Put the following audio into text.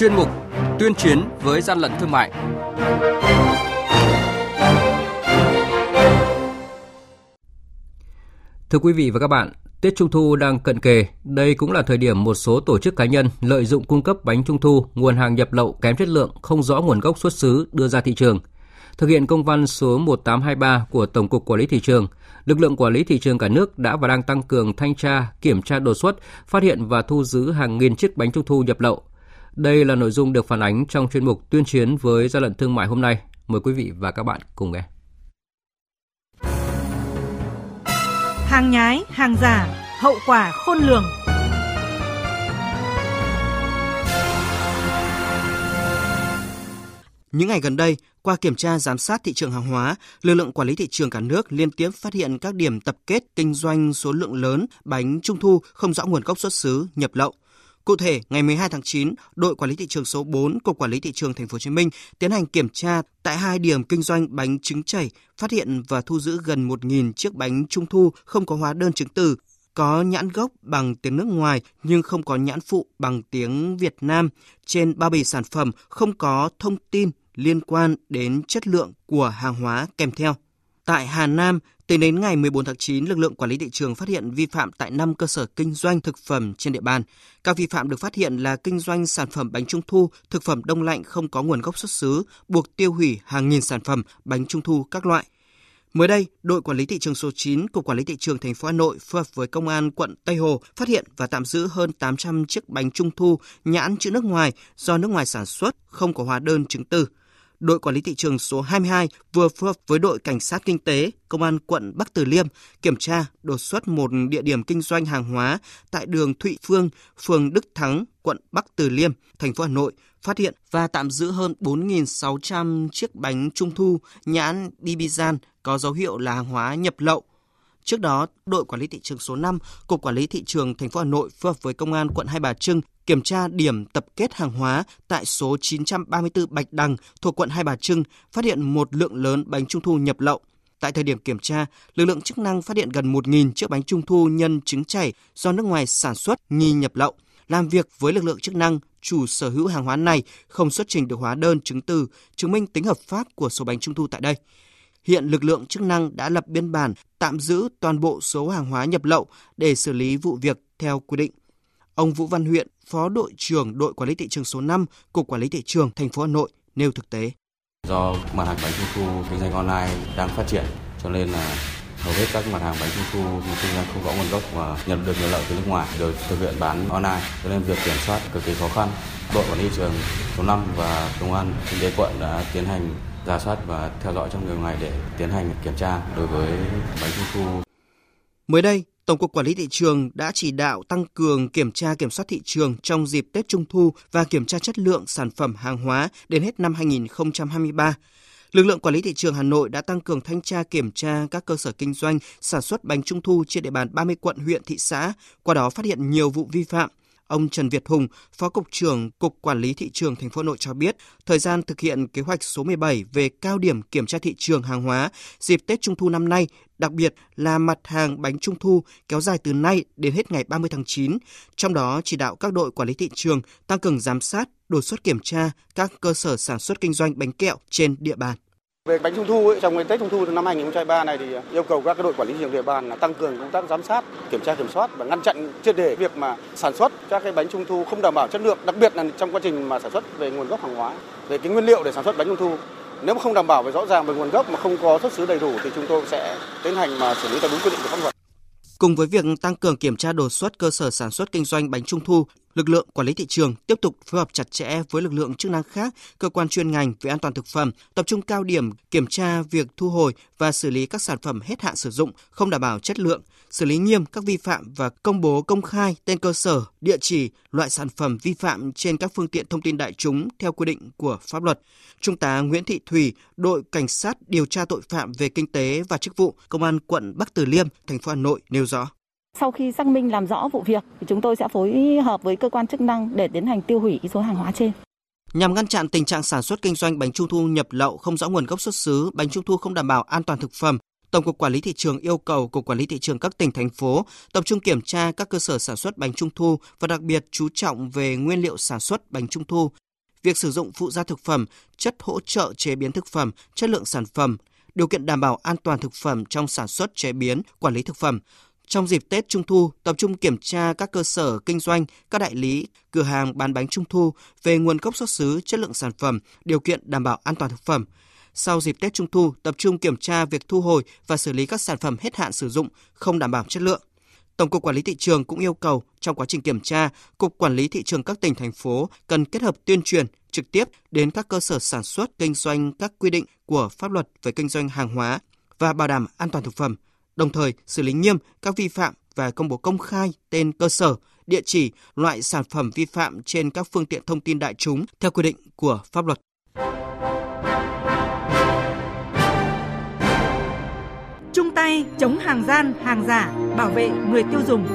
chuyên mục Tuyên chiến với gian lận thương mại. Thưa quý vị và các bạn, Tết Trung thu đang cận kề, đây cũng là thời điểm một số tổ chức cá nhân lợi dụng cung cấp bánh trung thu, nguồn hàng nhập lậu kém chất lượng, không rõ nguồn gốc xuất xứ đưa ra thị trường. Thực hiện công văn số 1823 của Tổng cục Quản lý thị trường, lực lượng quản lý thị trường cả nước đã và đang tăng cường thanh tra, kiểm tra đột xuất, phát hiện và thu giữ hàng nghìn chiếc bánh trung thu nhập lậu. Đây là nội dung được phản ánh trong chuyên mục tuyên chiến với gian lận thương mại hôm nay. Mời quý vị và các bạn cùng nghe. Hàng nhái, hàng giả, hậu quả khôn lường. Những ngày gần đây, qua kiểm tra giám sát thị trường hàng hóa, lực lượng quản lý thị trường cả nước liên tiếp phát hiện các điểm tập kết kinh doanh số lượng lớn bánh trung thu không rõ nguồn gốc xuất xứ, nhập lậu. Cụ thể, ngày 12 tháng 9, đội quản lý thị trường số 4 của quản lý thị trường thành phố Hồ Chí Minh tiến hành kiểm tra tại hai điểm kinh doanh bánh trứng chảy, phát hiện và thu giữ gần 1.000 chiếc bánh trung thu không có hóa đơn chứng từ, có nhãn gốc bằng tiếng nước ngoài nhưng không có nhãn phụ bằng tiếng Việt Nam. Trên bao bì sản phẩm không có thông tin liên quan đến chất lượng của hàng hóa kèm theo. Tại Hà Nam, tính đến ngày 14 tháng 9, lực lượng quản lý thị trường phát hiện vi phạm tại 5 cơ sở kinh doanh thực phẩm trên địa bàn. Các vi phạm được phát hiện là kinh doanh sản phẩm bánh trung thu, thực phẩm đông lạnh không có nguồn gốc xuất xứ, buộc tiêu hủy hàng nghìn sản phẩm bánh trung thu các loại. Mới đây, đội quản lý thị trường số 9 của quản lý thị trường thành phố Hà Nội phối hợp với công an quận Tây Hồ phát hiện và tạm giữ hơn 800 chiếc bánh trung thu nhãn chữ nước ngoài do nước ngoài sản xuất, không có hóa đơn chứng từ đội quản lý thị trường số 22 vừa phối hợp với đội cảnh sát kinh tế, công an quận Bắc Từ Liêm kiểm tra đột xuất một địa điểm kinh doanh hàng hóa tại đường Thụy Phương, phường Đức Thắng, quận Bắc Từ Liêm, thành phố Hà Nội, phát hiện và tạm giữ hơn 4.600 chiếc bánh trung thu nhãn Bibizan có dấu hiệu là hàng hóa nhập lậu. Trước đó, đội quản lý thị trường số 5, Cục Quản lý thị trường thành phố Hà Nội phối hợp với Công an quận Hai Bà Trưng kiểm tra điểm tập kết hàng hóa tại số 934 Bạch Đằng thuộc quận Hai Bà Trưng, phát hiện một lượng lớn bánh trung thu nhập lậu. Tại thời điểm kiểm tra, lực lượng chức năng phát hiện gần 1.000 chiếc bánh trung thu nhân trứng chảy do nước ngoài sản xuất nghi nhập lậu. Làm việc với lực lượng chức năng, chủ sở hữu hàng hóa này không xuất trình được hóa đơn chứng từ chứng minh tính hợp pháp của số bánh trung thu tại đây. Hiện lực lượng chức năng đã lập biên bản tạm giữ toàn bộ số hàng hóa nhập lậu để xử lý vụ việc theo quy định. Ông Vũ Văn Huyện, Phó đội trưởng đội quản lý thị trường số 5, Cục Quản lý thị trường thành phố Hà Nội nêu thực tế. Do mặt hàng bánh trung thu kinh doanh online đang phát triển cho nên là hầu hết các mặt hàng bánh trung thu kinh doanh không rõ nguồn gốc và nhận được nhập lậu từ nước ngoài được thực hiện bán online cho nên việc kiểm soát cực kỳ khó khăn. Đội quản lý thị trường số 5 và công an kinh tế quận đã tiến hành ra soát và theo dõi trong nhiều ngày để tiến hành kiểm tra đối với bánh trung thu. Mới đây, Tổng cục Quản lý thị trường đã chỉ đạo tăng cường kiểm tra kiểm soát thị trường trong dịp Tết Trung thu và kiểm tra chất lượng sản phẩm hàng hóa đến hết năm 2023. Lực lượng quản lý thị trường Hà Nội đã tăng cường thanh tra kiểm tra các cơ sở kinh doanh sản xuất bánh trung thu trên địa bàn 30 quận huyện thị xã, qua đó phát hiện nhiều vụ vi phạm. Ông Trần Việt Hùng, Phó cục trưởng Cục Quản lý thị trường thành phố Hà Nội cho biết, thời gian thực hiện kế hoạch số 17 về cao điểm kiểm tra thị trường hàng hóa dịp Tết Trung thu năm nay, đặc biệt là mặt hàng bánh trung thu kéo dài từ nay đến hết ngày 30 tháng 9, trong đó chỉ đạo các đội quản lý thị trường tăng cường giám sát, đột xuất kiểm tra các cơ sở sản xuất kinh doanh bánh kẹo trên địa bàn. Về bánh trung thu ấy, trong cái Tết trung thu năm 2023 này thì yêu cầu các đội quản lý thị trường địa bàn là tăng cường công tác giám sát, kiểm tra kiểm soát và ngăn chặn triệt để việc mà sản xuất các cái bánh trung thu không đảm bảo chất lượng, đặc biệt là trong quá trình mà sản xuất về nguồn gốc hàng hóa, về cái nguyên liệu để sản xuất bánh trung thu. Nếu mà không đảm bảo về rõ ràng về nguồn gốc mà không có xuất xứ đầy đủ thì chúng tôi sẽ tiến hành mà xử lý theo đúng quy định của pháp luật. Cùng với việc tăng cường kiểm tra đột xuất cơ sở sản xuất kinh doanh bánh trung thu, lực lượng quản lý thị trường tiếp tục phối hợp chặt chẽ với lực lượng chức năng khác, cơ quan chuyên ngành về an toàn thực phẩm, tập trung cao điểm kiểm tra việc thu hồi và xử lý các sản phẩm hết hạn sử dụng, không đảm bảo chất lượng, xử lý nghiêm các vi phạm và công bố công khai tên cơ sở, địa chỉ, loại sản phẩm vi phạm trên các phương tiện thông tin đại chúng theo quy định của pháp luật. Trung tá Nguyễn Thị Thủy, đội cảnh sát điều tra tội phạm về kinh tế và chức vụ, Công an quận Bắc Từ Liêm, thành phố Hà Nội nêu rõ. Sau khi xác minh làm rõ vụ việc, thì chúng tôi sẽ phối hợp với cơ quan chức năng để tiến hành tiêu hủy số hàng hóa trên. Nhằm ngăn chặn tình trạng sản xuất kinh doanh bánh trung thu nhập lậu không rõ nguồn gốc xuất xứ, bánh trung thu không đảm bảo an toàn thực phẩm, Tổng cục Quản lý thị trường yêu cầu Cục Quản lý thị trường các tỉnh thành phố tập trung kiểm tra các cơ sở sản xuất bánh trung thu và đặc biệt chú trọng về nguyên liệu sản xuất bánh trung thu, việc sử dụng phụ gia thực phẩm, chất hỗ trợ chế biến thực phẩm, chất lượng sản phẩm, điều kiện đảm bảo an toàn thực phẩm trong sản xuất chế biến, quản lý thực phẩm. Trong dịp Tết Trung thu, tập trung kiểm tra các cơ sở kinh doanh, các đại lý, cửa hàng bán bánh Trung thu về nguồn gốc xuất xứ, chất lượng sản phẩm, điều kiện đảm bảo an toàn thực phẩm. Sau dịp Tết Trung thu, tập trung kiểm tra việc thu hồi và xử lý các sản phẩm hết hạn sử dụng không đảm bảo chất lượng. Tổng cục Quản lý thị trường cũng yêu cầu trong quá trình kiểm tra, Cục Quản lý thị trường các tỉnh thành phố cần kết hợp tuyên truyền trực tiếp đến các cơ sở sản xuất kinh doanh các quy định của pháp luật về kinh doanh hàng hóa và bảo đảm an toàn thực phẩm, đồng thời xử lý nghiêm các vi phạm và công bố công khai tên cơ sở, địa chỉ, loại sản phẩm vi phạm trên các phương tiện thông tin đại chúng theo quy định của pháp luật. Trung tay chống hàng gian, hàng giả, bảo vệ người tiêu dùng.